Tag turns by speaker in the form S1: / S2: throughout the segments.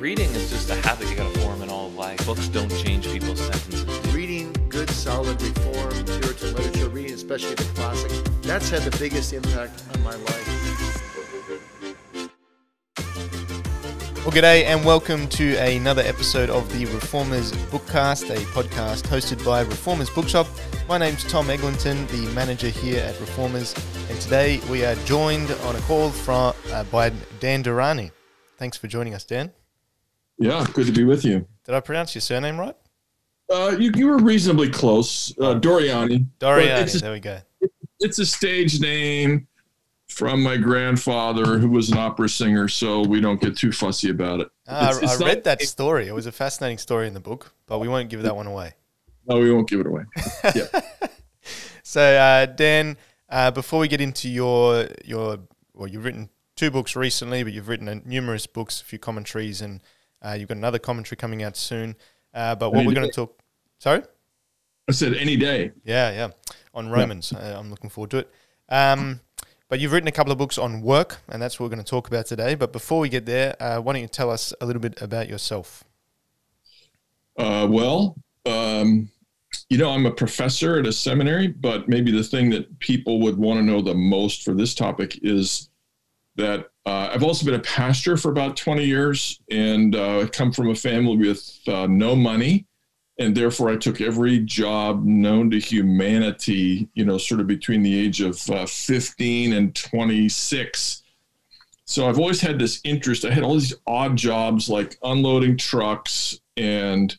S1: reading is just a habit you gotta form in all life. Books don't change people's sentences.
S2: reading good, solid, reformed Puritan literature, reading especially the classics, that's had the biggest impact on my life.
S3: Well, g'day, and welcome to another episode of the Reformers Bookcast, a podcast hosted by Reformers Bookshop. My name's Tom Eglinton, the manager here at Reformers, and today we are joined on a call from uh, by Dan Durrani. Thanks for joining us, Dan.
S4: Yeah, good to be with you.
S3: Did I pronounce your surname right?
S4: Uh, you, you were reasonably close, uh, Doriani.
S3: Doriani.
S4: A,
S3: there we go.
S4: it's a stage name from my grandfather, who was an opera singer, so we don't get too fussy about it.
S3: Ah,
S4: It's- it's
S3: I read that story. It was a fascinating story in the book, but we won't give that one away.
S4: No, we won't give it away. yeah.
S3: So, uh, Dan, uh, before we get into your your well, you've written two books recently, but you've written numerous books, a few commentaries, and uh, you've got another commentary coming out soon. Uh, but what we're going to talk, sorry,
S4: I said any day.
S3: yeah, yeah, on Romans. Uh, I'm looking forward to it. Um, but you've written a couple of books on work, and that's what we're going to talk about today. But before we get there, uh, why don't you tell us a little bit about yourself?
S4: Uh, well, um, you know, I'm a professor at a seminary, but maybe the thing that people would want to know the most for this topic is that uh, I've also been a pastor for about 20 years and uh, come from a family with uh, no money. And therefore, I took every job known to humanity, you know, sort of between the age of uh, 15 and 26. So I've always had this interest. I had all these odd jobs like unloading trucks and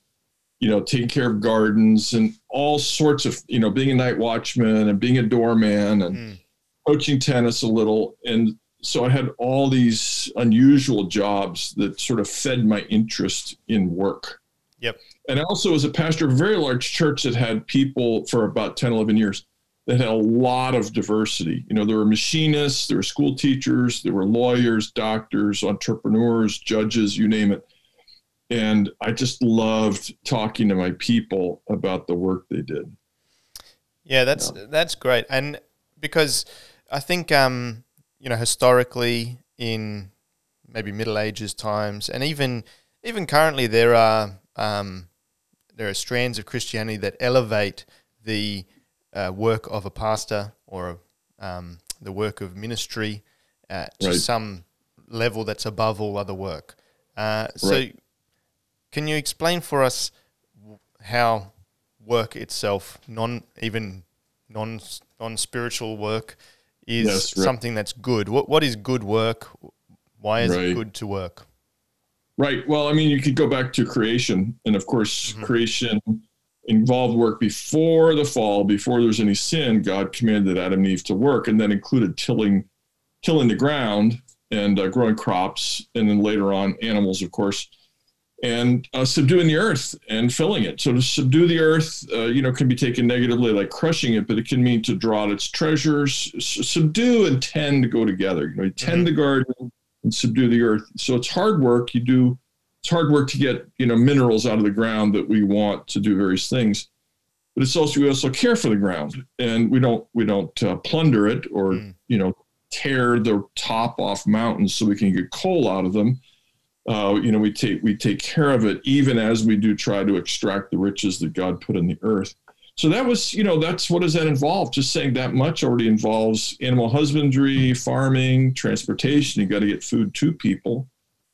S4: you know, taking care of gardens and all sorts of, you know, being a night watchman and being a doorman and
S3: Mm.
S4: coaching tennis a little. And so I had all these unusual jobs that sort of fed my interest in work.
S3: Yep.
S4: And I also was a pastor of a very large church that had people for about 10, 11 years that had a lot of diversity. You know, there were machinists, there were school teachers, there were lawyers, doctors, entrepreneurs, judges, you name it and I just loved talking to my people about the work they did.
S3: Yeah, that's that's great, and because I think um, you know historically in maybe Middle Ages times, and even even currently, there are um, there are strands of Christianity that elevate the uh, work of a pastor or um, the work of ministry uh, to
S4: Right.
S3: some level that's above all other work. Uh, so,
S4: Right.
S3: can you explain for us how work itself, non even non non spiritual work, is
S4: Yes, right.
S3: something that's good? What what is good work? Why is it good to work?
S4: Right. Well, I mean, you could go back to creation, and of course,
S3: Mhm.
S4: creation involved work before the fall, before there's any sin. God commanded Adam and Eve to work, and that included tilling, tilling the ground and uh, growing crops, and then later on animals, of course, and uh, subduing the earth and filling it. So to subdue the earth, uh, you know, can be taken negatively, like crushing it, but it can mean to draw out its treasures. S- subdue and tend to go together. You know, you tend
S3: Mhm.
S4: the garden and subdue the earth. So it's hard work. You do it's hard work to get you know minerals out of the ground that we want to do various things. But it's also we also care for the ground, and we don't we don't uh, plunder it or
S3: Mm.
S4: you know tear the top off mountains so we can get coal out of them. Uh, you know we take we take care of it even as we do try to extract the riches that God put in the earth. So that was, you know, that's what does that involve? Just saying that much already involves animal husbandry, farming, transportation. You got to get food to people,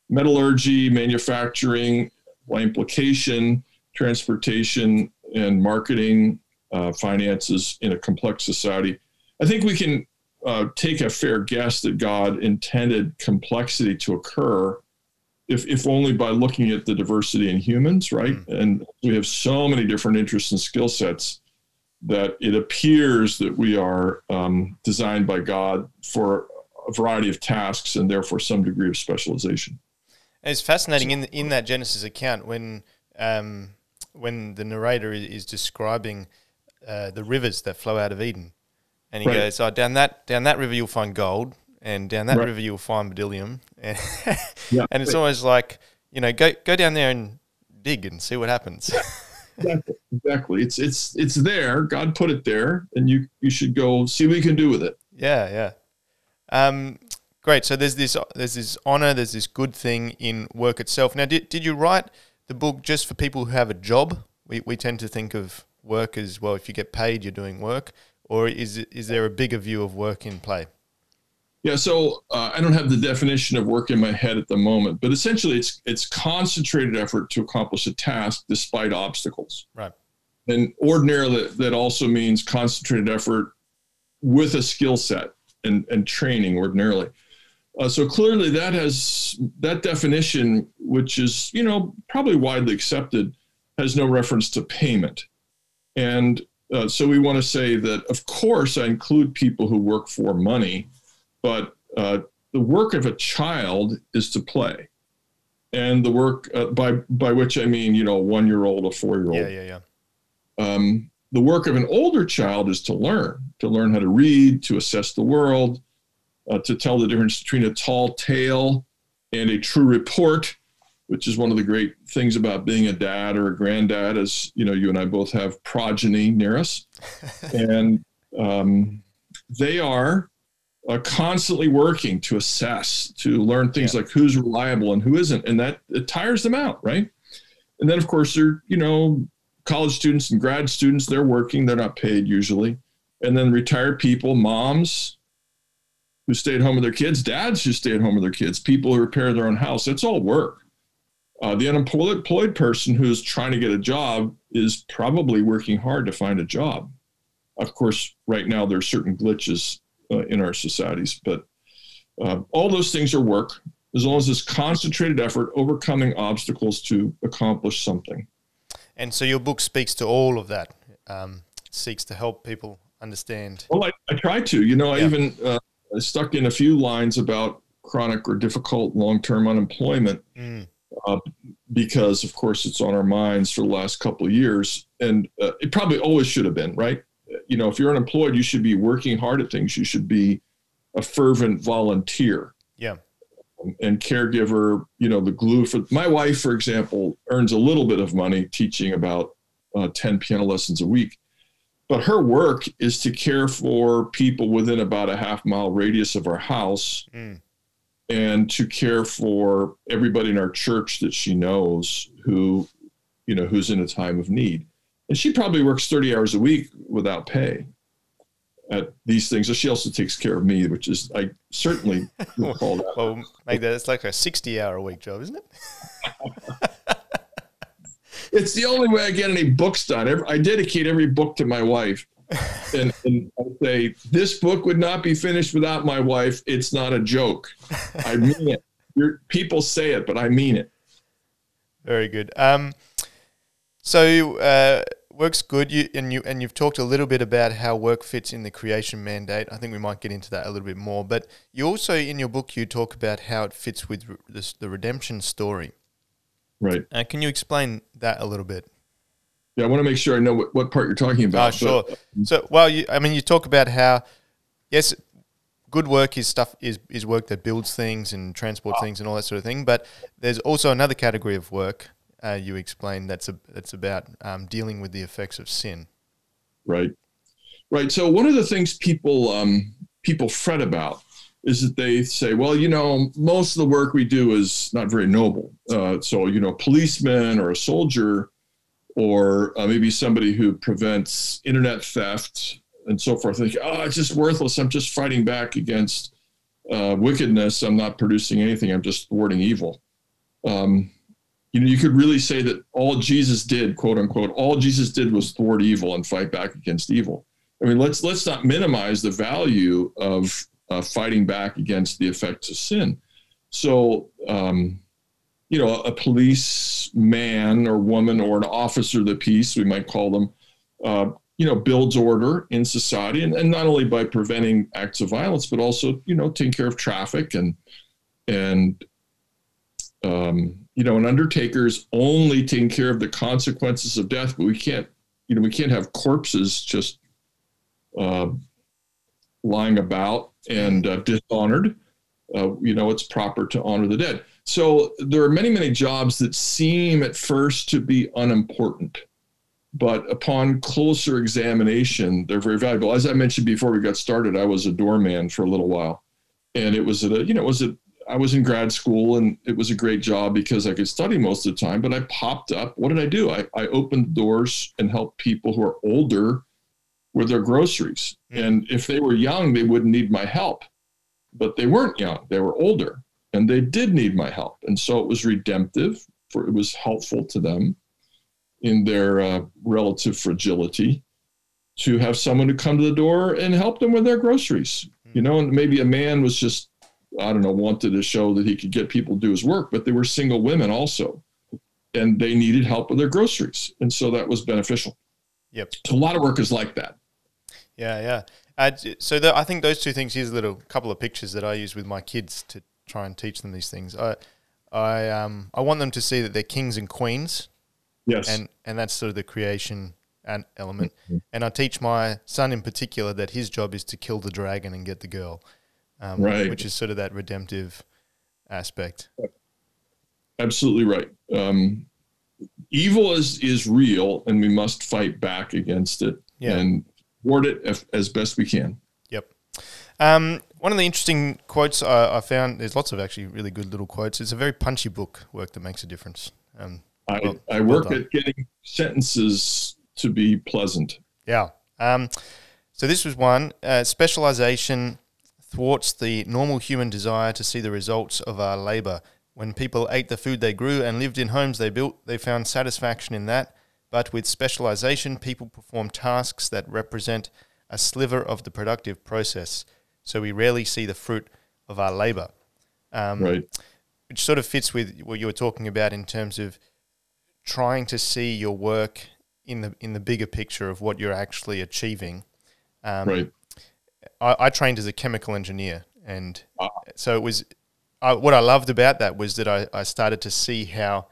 S4: metallurgy, manufacturing, by implication, transportation, and marketing, uh, finances in a complex society. I think we can uh, take a fair guess that God intended complexity to occur. If, if only by looking at the diversity in humans, right? And we have so many different interests and skill sets that it appears that we are um, designed by God for a variety of tasks and therefore some degree of specialization.
S3: It's fascinating in in that Genesis account when um, when the narrator is, is describing uh, the rivers that flow out of Eden, and he
S4: Right.
S3: goes, "Oh, down that down that river you'll find gold, and down that
S4: Right.
S3: river you'll find bdellium," and,
S4: Yeah.
S3: and it's always like you know, go go down there and dig and see what happens.
S4: Exactly. Exactly. It's it's it's there. God put it there, and you you should go see what you can do with it.
S3: yeah, yeah. Um, Great. So there's this there's this honor, there's this good thing in work itself. Now, did, did you write the book just for people who have a job? We, we tend to think of work as well. If you get paid, you're doing work, or is is there a bigger view of work in play?
S4: Yeah, so uh, I don't have the definition of work in my head at the moment, but essentially, it's it's concentrated effort to accomplish a task despite obstacles.
S3: Right.
S4: And ordinarily, that also means concentrated effort with a skill set and, and training ordinarily. Uh, so clearly, that has that definition, which is you know probably widely accepted, has no reference to payment. And uh, so we want to say that, of course, I include people who work for money, but uh, the work of a child is to play, and the work uh, by by which I mean you know one year old, a four year old.
S3: Yeah, yeah, yeah.
S4: Um, the work of an older child is to learn, to learn how to read, to assess the world, uh, to tell the difference between a tall tale and a true report, which is one of the great things about being a dad or a granddad, as you know, you and I both have progeny near us, and um, they are uh, constantly working to assess, to learn things yeah. like who's reliable and who isn't, and that it tires them out, right? And then, of course, they're you know college students and grad students, they're working, they're not paid usually, and then retired people, moms, who stay at home with their kids, dads who stay at home with their kids, people who repair their own house. It's all work. Uh, the unemployed person who's trying to get a job is probably working hard to find a job. Of course, right now there are certain glitches uh, in our societies, but uh, all those things are work as long as it's concentrated effort overcoming obstacles to accomplish something.
S3: And so your book speaks to all of that, um, seeks to help people understand.
S4: Well, I, I try to. You know, I yeah. even uh, I stuck in a few lines about chronic or difficult long-term unemployment mm. uh, because, of course, it's on our minds for the last couple of years, and uh, it probably always should have been, right? You know, if you're unemployed, you should be working hard at things. You should be a fervent volunteer.
S3: Yeah.
S4: And caregiver, you know, the glue for my wife, for example, earns a little bit of money teaching about uh, 10 piano lessons a week but her work is to care for people within about a half mile radius of our house mm. and to care for everybody in our church that she knows who you know who's in a time of need and she probably works 30 hours a week without pay at these things. She also takes care of me, which is I certainly call that.
S3: well, make that it's like a sixty-hour a week job, isn't it?
S4: it's the only way I get any books done. I dedicate every book to my wife. and, and I say, this book would not be finished without my wife. It's not a joke. I mean it. You're, people say it, but I mean it.
S3: Very good. Um, so uh, work's good, you, and you and you've talked a little bit about how work fits in the creation mandate. I think we might get into that a little bit more. But you also in your book you talk about how it fits with this, the redemption story.
S4: Right.
S3: Uh, can you explain that a little bit?
S4: Yeah, I want to make sure I know what, what part you're talking about.
S3: Oh, sure. But, so, well, you, I mean, you talk about how, yes, good work is stuff is, is work that builds things and transport ah. things and all that sort of thing. But there's also another category of work uh, you explain that's a, that's about um, dealing with the effects of sin.
S4: Right. Right. So one of the things people um, people fret about is that they say, well, you know, most of the work we do is not very noble. Uh, so, you know, a policeman or a soldier, or uh, maybe somebody who prevents internet theft and so forth, think, oh, it's just worthless. I'm just fighting back against uh, wickedness. I'm not producing anything. I'm just thwarting evil. Um, you know, you could really say that all Jesus did, quote unquote, all Jesus did was thwart evil and fight back against evil. I mean, let's let's not minimize the value of uh, fighting back against the effects of sin. So, um, you know, a policeman or woman or an officer of the peace, we might call them, uh, you know, builds order in society, and, and not only by preventing acts of violence, but also, you know, taking care of traffic and and um, you know, an undertaker's only taking care of the consequences of death, but we can't, you know, we can't have corpses just uh, lying about and uh, dishonored. Uh, you know, it's proper to honor the dead. So there are many, many jobs that seem at first to be unimportant, but upon closer examination, they're very valuable. As I mentioned before we got started, I was a doorman for a little while. and it was at a you know it was a I was in grad school and it was a great job because I could study most of the time, but I popped up. What did I do? I, I opened doors and helped people who are older with their groceries. Mm. And if they were young, they wouldn't need my help. But they weren't young, they were older and they did need my help. And so it was redemptive, for it was helpful to them in their uh, relative fragility to have someone to come to the door and help them with their groceries. Mm. You know, and maybe a man was just I don't know, wanted to show that he could get people to do his work, but they were single women also. And they needed help with their groceries. And so that was beneficial.
S3: Yep.
S4: So a lot of work is like that.
S3: Yeah, yeah. Uh, so the, I think those two things. Here's a little couple of pictures that I use with my kids to try and teach them these things. I, I, um, I want them to see that they're kings and queens.
S4: Yes.
S3: And and that's sort of the creation and element. Mm-hmm. And I teach my son in particular that his job is to kill the dragon and get the girl um, right. which is sort of that redemptive aspect.
S4: Absolutely right. Um, evil is is real, and we must fight back against it yeah. and ward it as, as best we can.
S3: Yep. Um, one of the interesting quotes I, I, found, there's lots of actually really good little quotes. It's a very punchy book, Work That Makes a Difference. Um,
S4: I, well, I work well at getting sentences to be pleasant.
S3: Yeah. Um, so this was one uh, specialization thwarts the normal human desire to see the results of our labor. When people ate the food they grew and lived in homes they built, they found satisfaction in that. But with specialization, people perform tasks that represent a sliver of the productive process. So we rarely see the fruit of our labor.
S4: Um, right.
S3: Which sort of fits with what you were talking about in terms of trying to see your work in the in the bigger picture of what you're actually achieving.
S4: Um, right.
S3: I, I trained as a chemical engineer, and so it was. I, what I loved about that was that I, I started to see how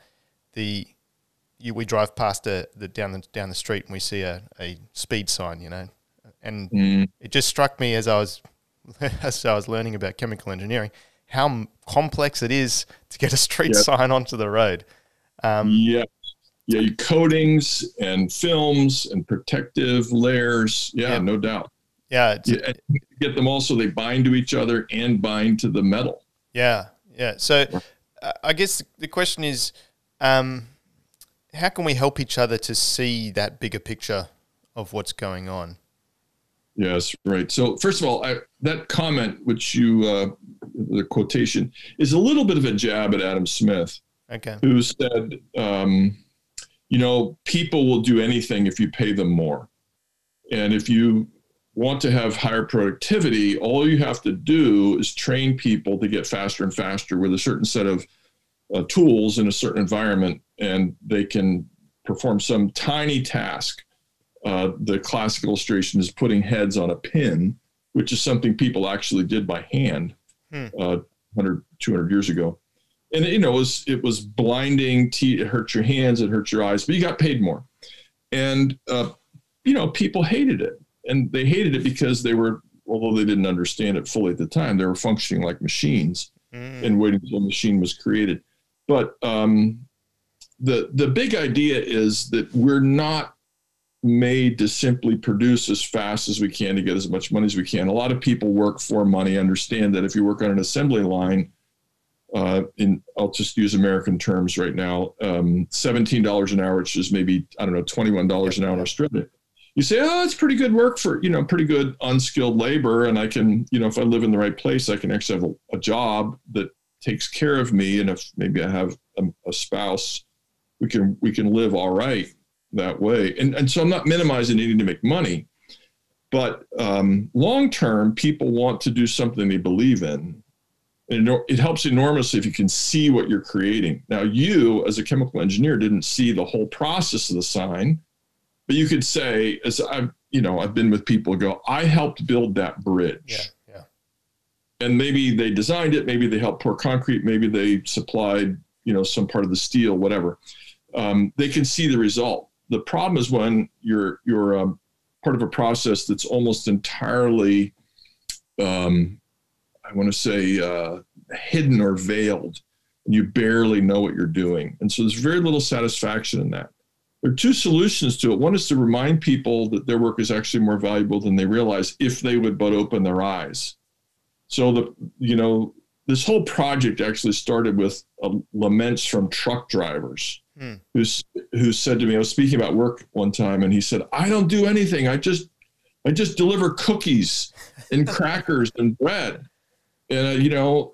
S3: the you, we drive past the, the down the down the street and we see a, a speed sign, you know, and mm. it just struck me as I was as I was learning about chemical engineering how complex it is to get a street yep. sign onto the road.
S4: Um, yeah, yeah, coatings and films and protective layers. Yeah, yeah. no doubt.
S3: Yeah,
S4: yeah get them also they bind to each other and bind to the metal.
S3: Yeah, yeah. So uh, I guess the question is, um, how can we help each other to see that bigger picture of what's going on?
S4: Yes, right. So first of all, I, that comment, which you uh, the quotation, is a little bit of a jab at Adam Smith,
S3: okay,
S4: who said, um, you know, people will do anything if you pay them more, and if you want to have higher productivity, all you have to do is train people to get faster and faster with a certain set of uh, tools in a certain environment, and they can perform some tiny task. Uh, the classic illustration is putting heads on a pin, which is something people actually did by hand hmm. uh, 100, 200 years ago. And you know, it was, it was blinding. it hurt your hands, it hurt your eyes, but you got paid more. And uh, you know, people hated it and they hated it because they were, although they didn't understand it fully at the time, they were functioning like machines mm. and waiting until a machine was created. But um, the the big idea is that we're not made to simply produce as fast as we can to get as much money as we can. A lot of people work for money. Understand that if you work on an assembly line, uh, in I'll just use American terms right now, um, seventeen dollars an hour, which is maybe I don't know twenty one dollars an hour in Australia you say, oh, it's pretty good work for, you know, pretty good unskilled labor. And I can, you know, if I live in the right place, I can actually have a, a job that takes care of me. And if maybe I have a, a, spouse, we can, we can live all right that way. And, and so I'm not minimizing needing to make money, but um, long term, people want to do something they believe in. And it helps enormously if you can see what you're creating. Now, you as a chemical engineer didn't see the whole process of the sign but you could say, as I've, you know, I've been with people go, I helped build that bridge.
S3: Yeah. Yeah.
S4: And maybe they designed it, maybe they helped pour concrete, maybe they supplied, you know, some part of the steel, whatever. Um, they can see the result. The problem is when you're you're um, part of a process that's almost entirely, um, I want to say, uh, hidden or veiled, you barely know what you're doing. And so there's very little satisfaction in that there are two solutions to it. One is to remind people that their work is actually more valuable than they realize if they would but open their eyes. So the you know this whole project actually started with uh, laments from truck drivers
S3: Hmm.
S4: who who said to me, I was speaking about work one time, and he said, "I don't do anything. I just I just deliver cookies and crackers and bread." And uh, you know,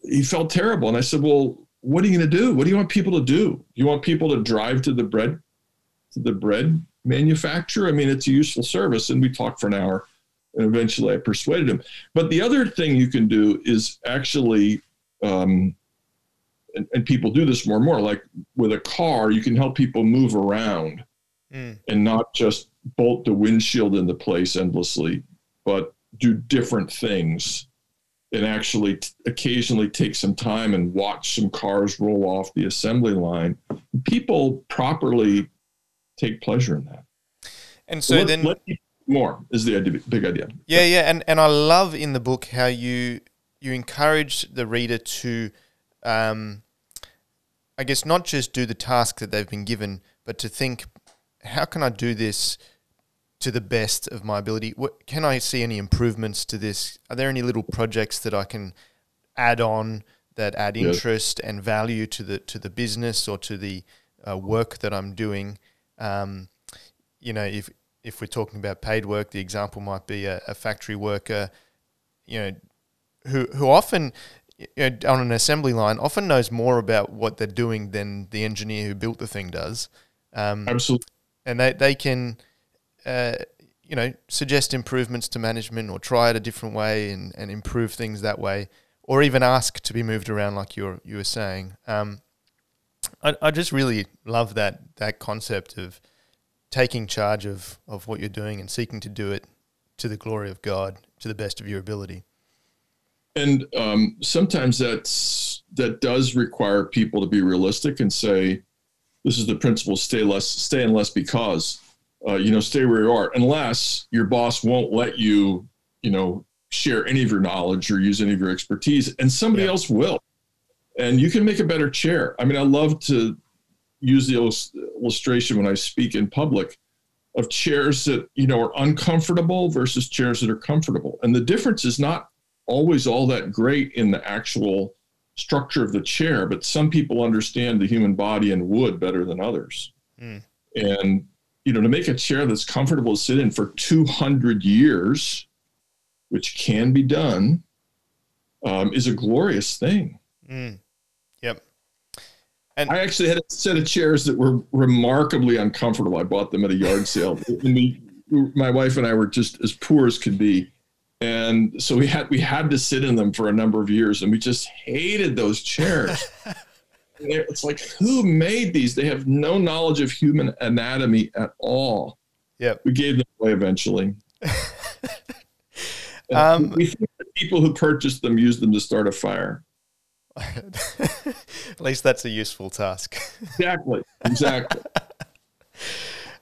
S4: he felt terrible, and I said, "Well, what are you going to do? What do you want people to do? You want people to drive to the bread to the bread manufacturer? I mean, it's a useful service." And we talked for an hour, and eventually I persuaded him. But the other thing you can do is actually. Um, and, and people do this more and more. Like with a car, you can help people move around
S3: Mm.
S4: and not just bolt the windshield into place endlessly, but do different things and actually t- occasionally take some time and watch some cars roll off the assembly line. People properly take pleasure in that.
S3: And so
S4: let,
S3: then,
S4: let more is the idea, big idea.
S3: yeah, yeah, and and I love in the book how you you encourage the reader to, um, I guess not just do the task that they've been given, but to think, how can I do this to the best of my ability? What, can I see any improvements to this? Are there any little projects that I can add on that add interest and value to the to the business or to the uh, work that I'm doing? Um, you know, if if we're talking about paid work, the example might be a, a factory worker, you know, who who often you know, on an assembly line often knows more about what they're doing than the engineer who built the thing does. Um,
S4: Absolutely.
S3: and they, they can uh, you know suggest improvements to management or try it a different way and, and improve things that way or even ask to be moved around like you you were saying. Um, I, I just really love that that concept of taking charge of, of what you're doing and seeking to do it to the glory of God to the best of your ability.
S4: And um, sometimes that's that does require people to be realistic and say this is the principle stay less stay in less because uh, you know stay where you are unless your boss won't let you you know share any of your knowledge or use any of your expertise and somebody
S3: Yeah.
S4: else will and you can make a better chair i mean i love to use the illustration when i speak in public of chairs that you know are uncomfortable versus chairs that are comfortable and the difference is not always all that great in the actual structure of the chair, but some people understand the human body and wood better than others.
S3: Mm.
S4: And you know, to make a chair that's comfortable to sit in for 200 years, which can be done, um, is a glorious thing.
S3: mm. yep And
S4: I actually had a set of chairs that were remarkably uncomfortable. I bought them at a yard sale. and we, my wife and I were just as poor as could be, and so we had we had to sit in them for a number of years, and we just hated those chairs. It's like who made these? They have no knowledge of human anatomy at all.
S3: Yeah,
S4: We gave them away eventually.
S3: Um,
S4: we think the people who purchased them used them to start a fire.
S3: at least that's a useful task
S4: Exactly. Exactly.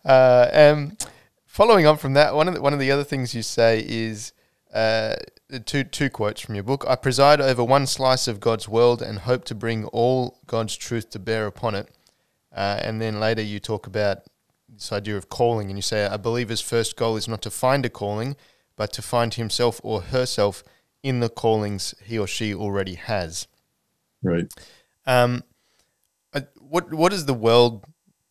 S3: Uh, um, following on from that, one of the, one of the other things you say is uh, two two quotes from your book. I preside over one slice of God's world and hope to bring all God's truth to bear upon it. Uh, and then later you talk about this idea of calling, and you say a believer's first goal is not to find a calling, but to find himself or herself in the callings he or she already has.
S4: right.
S3: Um, what what does the world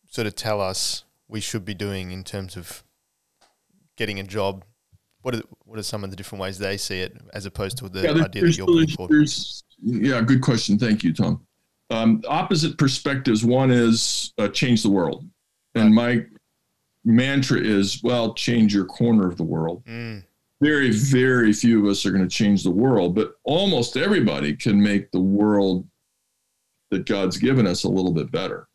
S3: sort of tell us we should be doing in terms of getting a job? What are what are some of the different ways they see it, as opposed to the
S4: Yeah,
S3: idea that you're putting forward?
S4: yeah, good question. Thank you, Tom. Um, opposite perspectives. One is uh, change the world, and my mantra is, well, change your corner of the world.
S3: Mm,
S4: Very, very few of us are going to change the world, but almost everybody can make the world that God's given us a little bit better.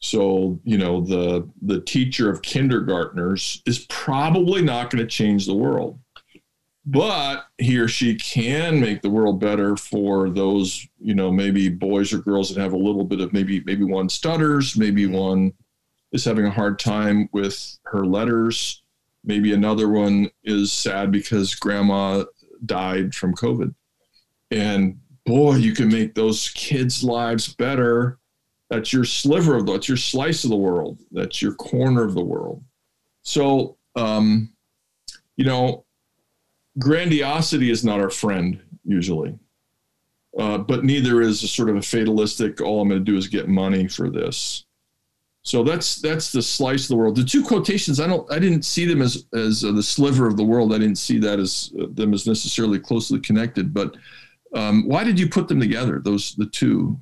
S4: So, you know, the the teacher of kindergartners is probably not going to change the world. But he or she can make the world better for those you know maybe boys or girls that have a little bit of maybe maybe one stutters maybe one is having a hard time with her letters. Maybe another one is sad because grandma died from covid. And boy you can make those kids lives better that's your sliver of the that's your slice of the world that's your corner of the world so um you know grandiosity is not our friend usually. Uh, but neither is a sort of a fatalistic. All I'm going to do is get money for this. So that's that's the slice of the world. The two quotations, I don't, I didn't see them as as uh, the sliver of the world. I didn't see that as uh, them as necessarily closely connected. But um, why did you put them together? Those the two.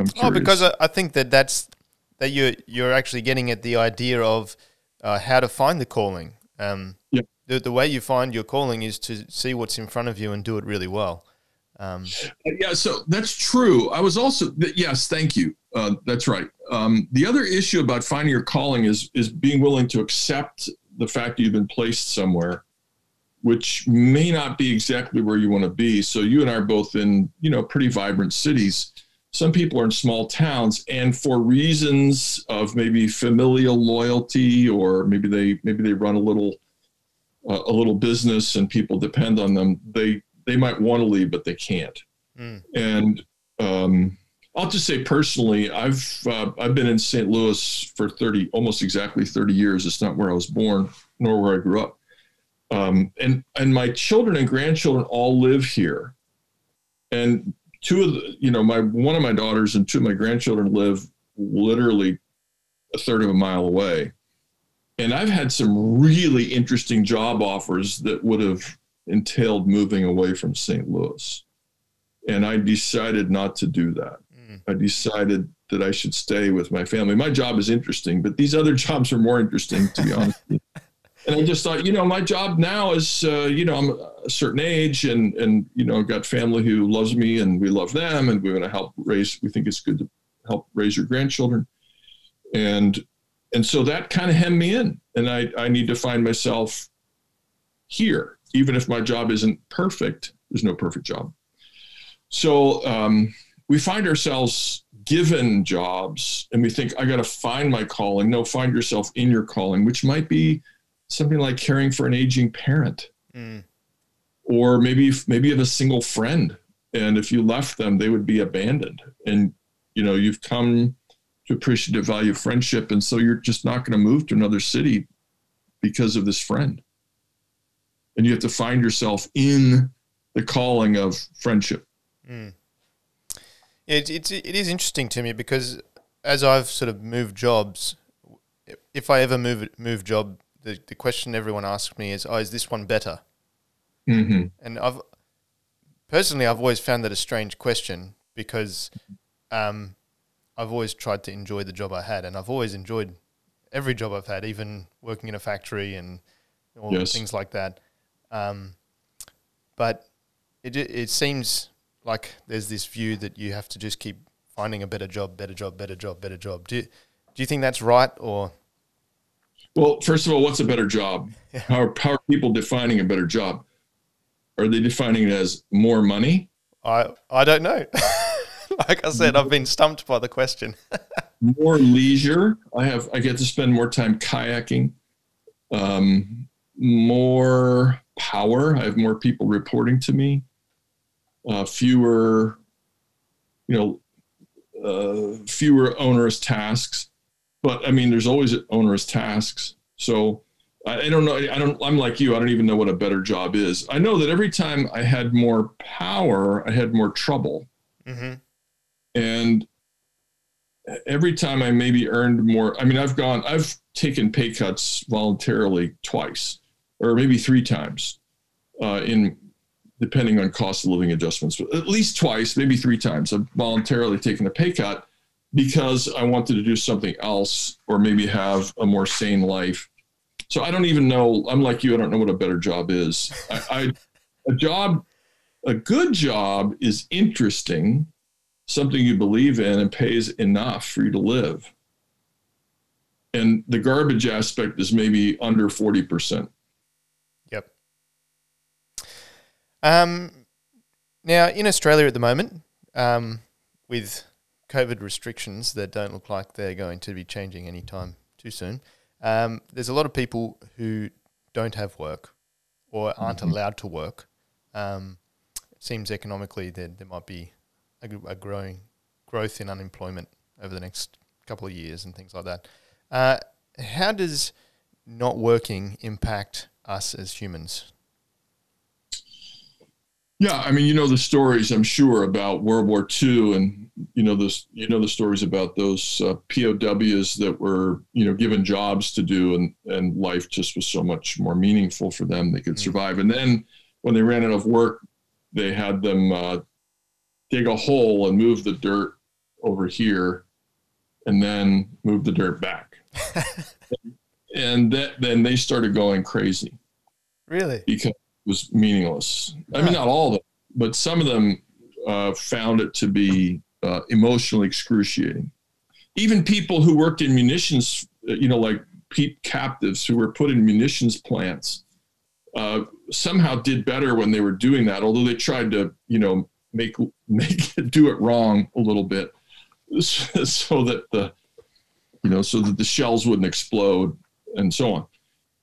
S3: I'm curious. Oh, because I, I think that that's that you're you're actually getting at the idea of uh, how to find the calling. Um,
S4: yeah.
S3: The, the way you find your calling is to see what's in front of you and do it really well. Um,
S4: yeah, so that's true. I was also yes, thank you. Uh, that's right. Um, the other issue about finding your calling is is being willing to accept the fact that you've been placed somewhere, which may not be exactly where you want to be. So you and I are both in you know pretty vibrant cities. Some people are in small towns, and for reasons of maybe familial loyalty, or maybe they maybe they run a little uh, a little business and people depend on them. They they might want to leave, but they can't. Mm. And um, I'll just say personally, I've uh, I've been in St. Louis for thirty, almost exactly thirty years. It's not where I was born, nor where I grew up. Um, and and my children and grandchildren all live here. And two of the, you know, my one of my daughters and two of my grandchildren live literally a third of a mile away. And I've had some really interesting job offers that would have entailed moving away from St. Louis. And I decided not to do that. Mm. I decided that I should stay with my family. My job is interesting, but these other jobs are more interesting, to be honest. And I just thought, you know, my job now is, uh, you know, I'm a certain age and, and, you know, I've got family who loves me and we love them and we want to help raise, we think it's good to help raise your grandchildren. And, and so that kind of hemmed me in and I, I need to find myself here even if my job isn't perfect, there's no perfect job. So um, we find ourselves given jobs and we think, I got to find my calling. No, find yourself in your calling, which might be something like caring for an aging parent. Mm. Or maybe maybe you have a single friend, and if you left them, they would be abandoned. And you know you've come to appreciate the value of friendship, and so you're just not going to move to another city because of this friend and you have to find yourself in the calling of friendship. Mm.
S3: It, it's it is interesting to me because as I've sort of moved jobs, if I ever move move job, the, the question everyone asks me is, "Oh, is this one better?" Mm-hmm. And I've personally, I've always found that a strange question because um, I've always tried to enjoy the job I had, and I've always enjoyed every job I've had, even working in a factory and all yes. things like that. Um, but it it seems like there's this view that you have to just keep finding a better job, better job, better job, better job. Do you, do you think that's right or?
S4: Well, first of all, what's a better job? Yeah. How, are, how are people defining a better job? Are they defining it as more money?
S3: I I don't know. like I said, I've been stumped by the question.
S4: more leisure. I have I get to spend more time kayaking. Um, more power. I have more people reporting to me. Uh, fewer, you know, uh, fewer onerous tasks. But I mean, there's always onerous tasks. So I, I don't know. I don't. I'm like you. I don't even know what a better job is. I know that every time I had more power, I had more trouble. Mm-hmm. And every time I maybe earned more, I mean, I've gone, I've taken pay cuts voluntarily twice or maybe three times uh, in depending on cost of living adjustments, but at least twice, maybe three times. I've voluntarily taken a pay cut because I wanted to do something else or maybe have a more sane life. So I don't even know. I'm like you. I don't know what a better job is. I, I a job, a good job is interesting, something you believe in and pays enough for you to live. And the garbage aspect is maybe under 40%. Yep.
S3: Um, now, in Australia at the moment, um, with COVID restrictions that don't look like they're going to be changing anytime too soon, um, there's a lot of people who don't have work or aren't mm-hmm. allowed to work. Um, it seems economically that there might be a, a, growing growth in unemployment over the next couple of years and things like that. Uh, how does not working impact us as humans?
S4: Yeah, I mean, you know the stories, I'm sure, about World War II, and you know this, you know the stories about those uh, POWs that were, you know, given jobs to do, and and life just was so much more meaningful for them. They could
S3: Mm.
S4: survive, and then when they ran out of work, they had them uh, dig a hole and move the dirt over here, and then move the dirt back, and that, then they started going crazy
S3: Really?
S4: because was meaningless. I mean, not all of them, but some of them uh, found it to be uh, emotionally excruciating. Even people who worked in munitions, you know, like peep captives who were put in munitions plants, uh, somehow did better when they were doing that. Although they tried to, you know, make make do it wrong a little bit, so that the, you know, so that the shells wouldn't explode and so on.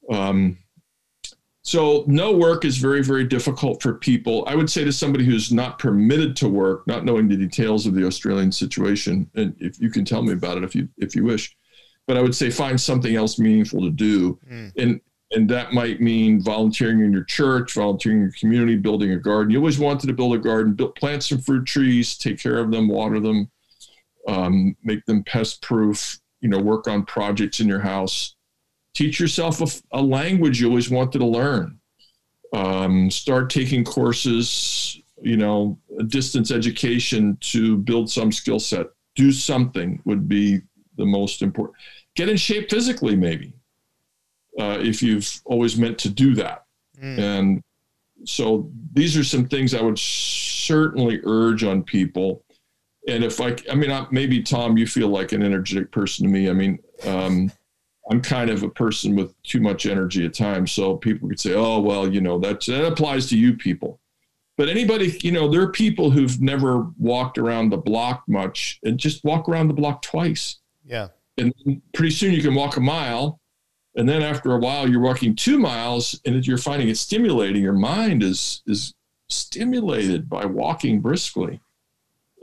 S4: Um, so no work is very, very difficult for people. I would say to somebody who's not permitted to work, not knowing the details of the Australian situation, and if you can tell me about it if you if you wish, but I would say find something else meaningful to do,
S3: Mm.
S4: and and that might mean volunteering in your church, volunteering in your community, building a garden. You always wanted to build a garden, build, plant some fruit trees, take care of them, water them, um, make them pest proof. You know, work on projects in your house teach yourself a, a, language you always wanted to learn. Um, start taking courses you know distance education to build some skill set. Do something would be the most important get in shape physically maybe uh, if you've always meant to do that.
S3: Mm.
S4: and so these are some things i would certainly urge on people. And if i i mean I, maybe tom you feel like an energetic person to me. I mean um, I'm kind of a person with too much energy at times. So people could say, oh, well, you know, that, that applies to you people. But anybody, you know, there are people who've never walked around the block much and just walk around the block twice.
S3: Yeah.
S4: And pretty soon you can walk a mile. And then after a while, you're walking two miles and you're finding it stimulating. Your mind is, is stimulated by walking briskly.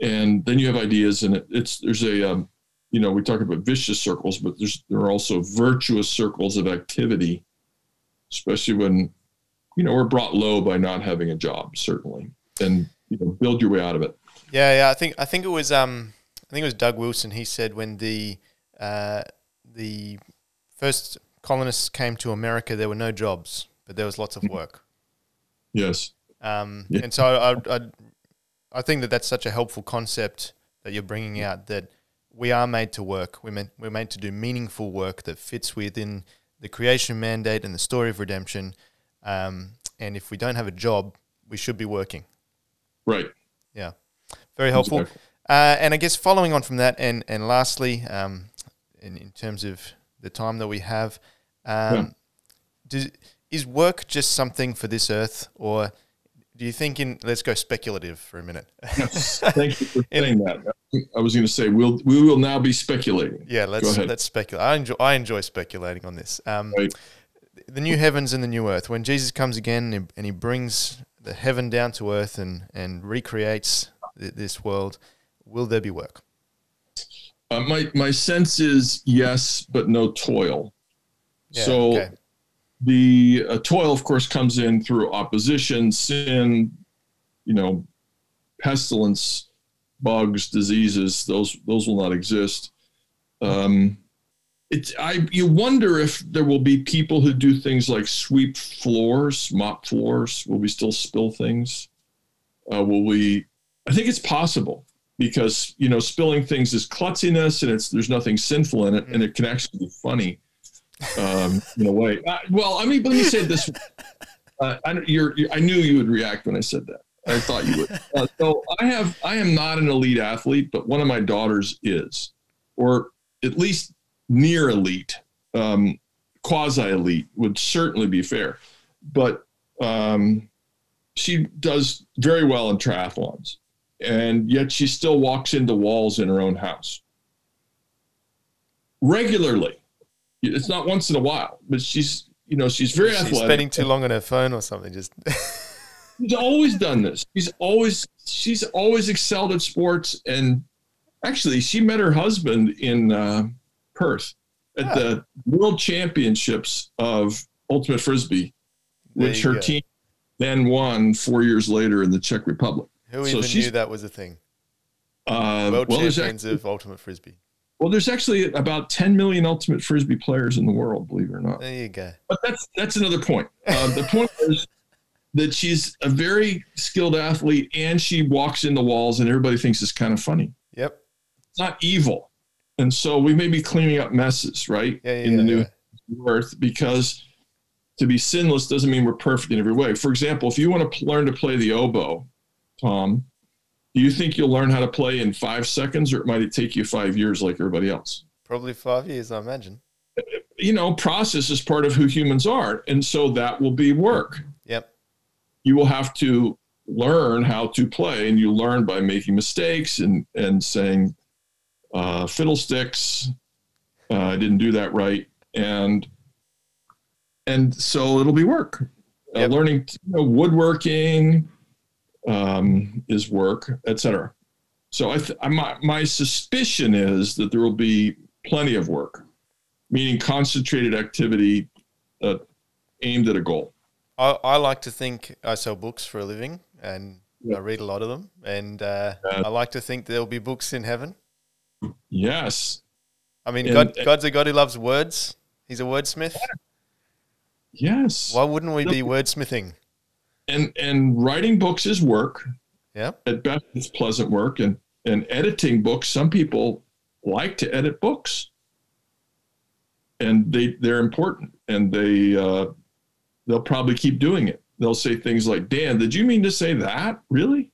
S4: And then you have ideas and it, it's, there's a, um, you know, we talk about vicious circles, but there's there are also virtuous circles of activity, especially when, you know, we're brought low by not having a job, certainly, and you know, build your way out of it.
S3: Yeah, yeah. I think I think it was um I think it was Doug Wilson. He said when the uh, the first colonists came to America, there were no jobs, but there was lots of work.
S4: Yes.
S3: Um,
S4: Yeah.
S3: And so I, I I think that that's such a helpful concept that you're bringing out that we are made to work. We're meant, we're made to do meaningful work that fits within the creation mandate and the story of redemption. Um, and if we don't have a job, we should be working.
S4: Right.
S3: Yeah, very helpful.
S4: Exactly.
S3: Uh, and I guess following on from that, and and lastly, um, in in terms of the time that we have, um,
S4: Yeah.
S3: does, is work just something for this earth, or do you think in? Let's go speculative for a minute.
S4: Thank you for saying that. I was going to say we'll we will now be speculating.
S3: Yeah, let's let's speculate. I enjoy I enjoy speculating on this. Um,
S4: Right.
S3: The new heavens and the new earth. When Jesus comes again and, and he brings the heaven down to earth and and recreates th- this world, will there be work?
S4: Uh, my my sense is yes, but no toil.
S3: Yeah,
S4: so
S3: okay.
S4: The uh, toil, of course, comes in through opposition, sin, you know, pestilence, bugs, diseases. Those those will not exist. Um, it's I you wonder if there will be people who do things like sweep floors, mop floors. Will we still spill things? Uh, will we? I think it's possible because you know spilling things is klutziness and it's there's nothing sinful in it and it can actually be funny um, in a way. Uh, well, I mean, let me say this: uh, I, you're, you I knew you would react when I said that. I thought you would. Uh, so I have, I am not an elite athlete, but one of my daughters is, or at least near elite, um, quasi elite would certainly be fair, but um, she does very well in triathlons, and yet she still walks into walls in her own house regularly. It's not once in a while, but she's you know she's very
S3: She's
S4: athletic.
S3: spending too long on her phone or something. Just
S4: She's always done this. She's always she's always excelled at sports, and actually, she met her husband in uh, Perth at
S3: Ah.
S4: the World Championships of Ultimate Frisbee,
S3: There
S4: which her
S3: go.
S4: team then won four years later in the Czech Republic.
S3: Who
S4: So
S3: even knew that was a thing?
S4: Uh,
S3: World
S4: well,
S3: champions
S4: actually,
S3: of ultimate frisbee.
S4: Well, there's actually about 10 million ultimate frisbee players in the world, believe it or not.
S3: There you go.
S4: But that's that's another point. Uh, the point is that she's a very skilled athlete, and she walks in the walls, and everybody thinks it's kind of funny.
S3: Yep.
S4: It's not evil, and so we may be cleaning up messes, right?
S3: Yeah, yeah,
S4: in the
S3: yeah,
S4: new earth, because to be sinless doesn't mean we're perfect in every way. For example, if you want to learn to play the oboe, Tom, do you think you'll learn how to play in five seconds, or might it take you five years like everybody else?
S3: Probably five years, I imagine.
S4: You know, process is part of who humans are, and so that will be work.
S3: Yep.
S4: you will have to learn how to play and you learn by making mistakes and and saying uh, fiddlesticks uh, i didn't do that right and and so it'll be work uh, learning you know, woodworking um, is work etc so I th- my, my suspicion is that there will be plenty of work meaning concentrated activity uh, aimed at a goal
S3: I, I like to think I sell books for a living and
S4: Yeah.
S3: I read a lot of them. And uh. I like to think there'll be books in heaven.
S4: yes
S3: I mean,
S4: And-
S3: God, God's a God who loves words. He's a wordsmith.
S4: yes
S3: Why wouldn't we be wordsmithing?
S4: And and writing books is work.
S3: Yeah.
S4: at best it's pleasant work. And and editing books some people like to edit books. And they they're important. And they uh, they'll probably keep doing it. They'll say things like dan did you mean to say that? Really?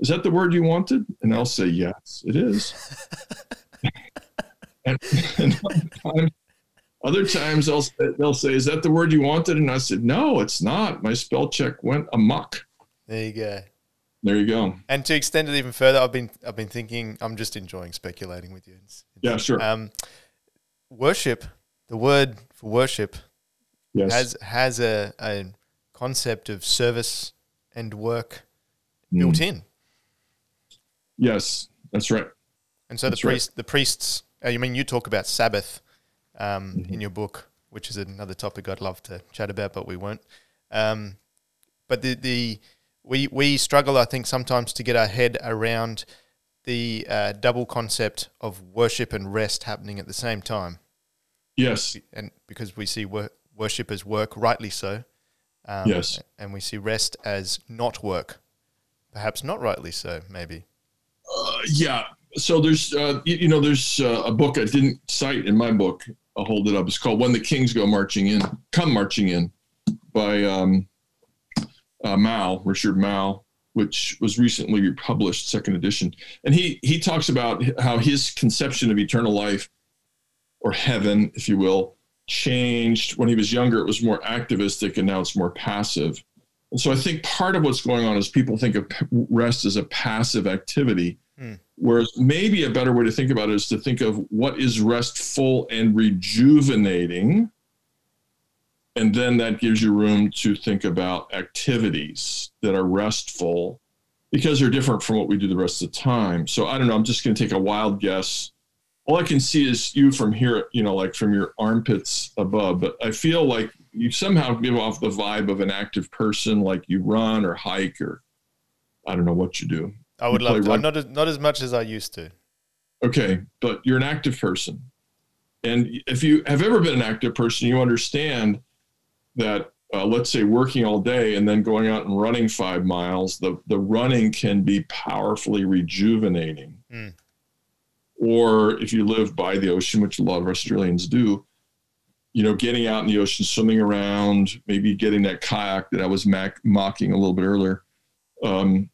S4: Is that the word you wanted? And i'll say yes it is. And, and other times, they'll say, they'll say is that the word you wanted and i said no it's not my spell check went amok
S3: There you go.
S4: there you go
S3: And to extend it even further, I've been I've been thinking. I'm just enjoying speculating with you. It's-
S4: yeah sure
S3: Um, worship. The word for worship
S4: yes
S3: has has a, a concept of service and work
S4: Mm.
S3: built in.
S4: yes that's right
S3: And so the
S4: That's right.
S3: the priests. Uh, you mean you talk about Sabbath um,
S4: Mm-hmm.
S3: in your book, which is another topic I'd love to chat about, but we won't. Um, but the the we we struggle, I think, sometimes to get our head around the uh, double concept of worship and rest happening at the same time,
S4: yes
S3: and because we see wor- worship as work, rightly so. Um,
S4: Yes.
S3: and we see rest as not work, perhaps not rightly so, maybe.
S4: Uh, yeah. So there's, uh, you, you know, there's uh, a book I didn't cite in my book. I'll hold it up. It's called "When the Kings Go Marching In." Come marching in, by um, uh, Mouw, Richard Mouw, which was recently published, second edition. And he he talks about how his conception of eternal life, or heaven, if you will, changed when he was younger. It was more activistic, and now it's more passive. And so I think part of what's going on is people think of rest as a passive activity,
S3: Hmm.
S4: whereas maybe a better way to think about it is to think of what is restful and rejuvenating. And then that gives you room to think about activities that are restful because they're different from what we do the rest of the time. So I don't know. I'm just going to take a wild guess. All I can see is you from here, you know, like from your armpits above. But I feel like you somehow give off the vibe of an active person, like you run or hike or I don't know what you do.
S3: I would love to.
S4: rug-
S3: Not as, not as much as I used to.
S4: Okay, but you're an active person. And if you have ever been an active person, you understand that, uh, let's say, working all day and then going out and running five miles, the, the running can be powerfully rejuvenating.
S3: Mm.
S4: Or if you live by the ocean, which a lot of Australians do, you know, getting out in the ocean, swimming around, maybe getting that kayak that I was mac- mocking a little bit earlier. Um,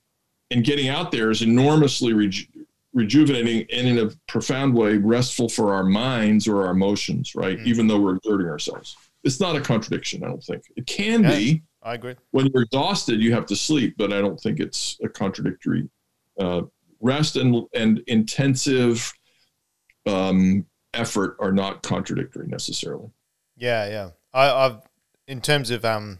S4: and getting out there is enormously reju- rejuvenating and in a profound way restful for our minds or our emotions right
S3: Mm.
S4: even though we're exerting ourselves it's not a contradiction i don't think it can
S3: Yeah.
S4: be
S3: I agree.
S4: when you're exhausted you have to sleep but i don't think it's a contradictory uh, rest and and intensive um, effort are not contradictory necessarily
S3: Yeah, yeah. I, I've in terms of um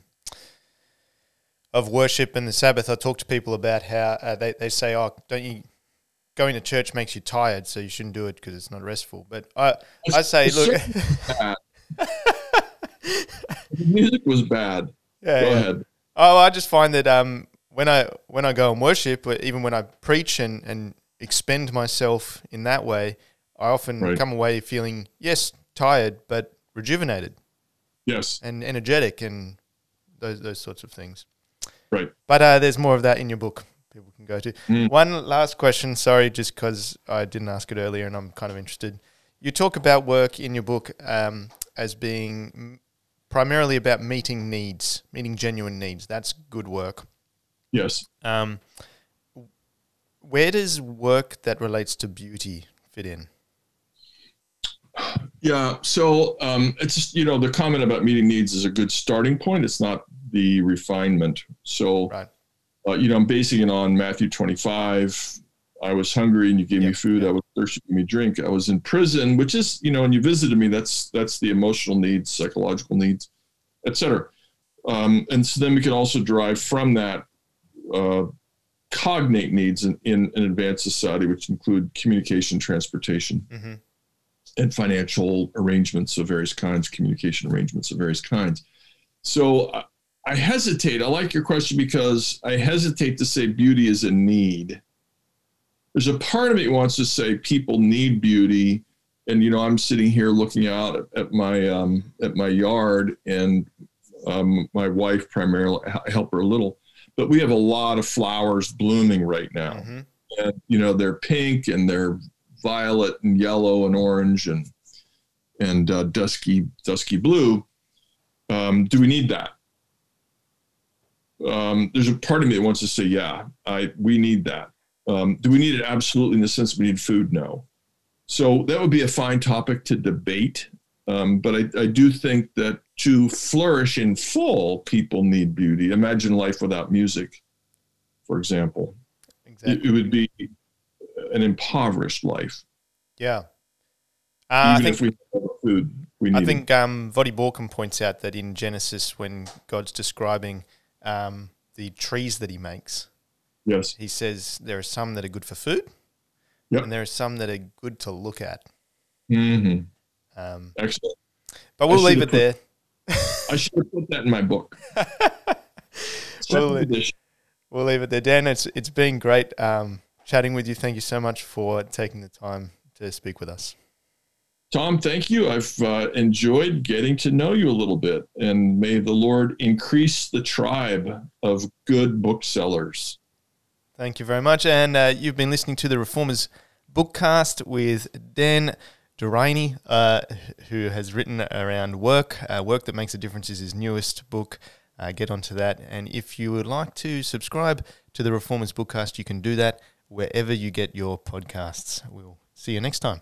S3: of worship and the Sabbath, I talk to people about how uh, they they say, "Oh, don't you going to church makes you tired, so you shouldn't do it because it's not restful." But I I say, look,
S4: the music was bad
S3: yeah,
S4: go
S3: yeah.
S4: ahead
S3: Oh, I just find that um, when I when I go and worship, even when I preach and, and expend myself in that way, I often
S4: Right.
S3: come away feeling yes tired but rejuvenated
S4: Yes.
S3: and energetic and those those sorts of things.
S4: Right.
S3: But uh, there's more of that in your book. People can go to.
S4: Mm.
S3: One last question. Sorry, just because I didn't ask it earlier, and I'm kind of interested. You talk about work in your book um, as being primarily about meeting needs, meeting genuine needs. That's good work.
S4: Yes.
S3: Um, where does work that relates to beauty fit in?
S4: Yeah. So um, it's just, you know, the comment about meeting needs is a good starting point. It's not the refinement. So,
S3: Right.
S4: uh, you know, I'm basing it on Matthew 25. I was hungry and you gave me food.
S3: yep.
S4: I was thirsty, and you gave me drink. I was in prison, which is, you know, when you visited me, that's that's the emotional needs, psychological needs, etc. Um, and so then we can also derive from that uh, cognate needs in, in an advanced society, which include communication, transportation,
S3: Mm-hmm.
S4: And financial arrangements of various kinds, communication arrangements of various kinds. So I- hesitate. I like your question because I hesitate to say beauty is a need. There's a part of me that wants to say people need beauty, and you know I'm sitting here looking out at, at my um, at my yard, and um, my wife primarily I help her a little, but we have a lot of flowers blooming right now
S3: Mm-hmm.
S4: and you know they're pink and they're violet and yellow and orange and and uh, dusky dusky blue. Um, do we need that? Um, there's a part of me that wants to say, yeah, I we need that. Um, do we need it? Absolutely, in the sense we need food. No. So that would be a fine topic to debate. Um, but I, I do think that to flourish in full, people need beauty. Imagine life without music, for example
S3: Exactly.
S4: it, it would be an impoverished life.
S3: yeah. Uh, I
S4: Even
S3: think
S4: if we have food, we need
S3: I
S4: it.
S3: think um, Voddie Baucham points out that in Genesis, when God's describing um, the trees that He makes,
S4: yes.
S3: He says there are some that are good for food,
S4: Yep.
S3: and there are some that are good to look at.
S4: hmm
S3: Um,
S4: Excellent.
S3: but we'll leave it
S4: have
S3: there.
S4: I should have put that in my book.
S3: Well, it- We'll leave it there, Dan. It's it's been great um, chatting with you. Thank you so much for taking the time to speak with us.
S4: Tom, thank you. I've uh, enjoyed getting to know you a little bit, and may the Lord increase the tribe of good booksellers.
S3: Thank you very much. And uh, you've been listening to the Reformers Bookcast with Dan Doriani, uh, who has written around work. Uh, work that makes a difference is his newest book. Uh, get onto that. And if you would like to subscribe to the Reformers Bookcast, you can do that wherever you get your podcasts. We'll see you next time.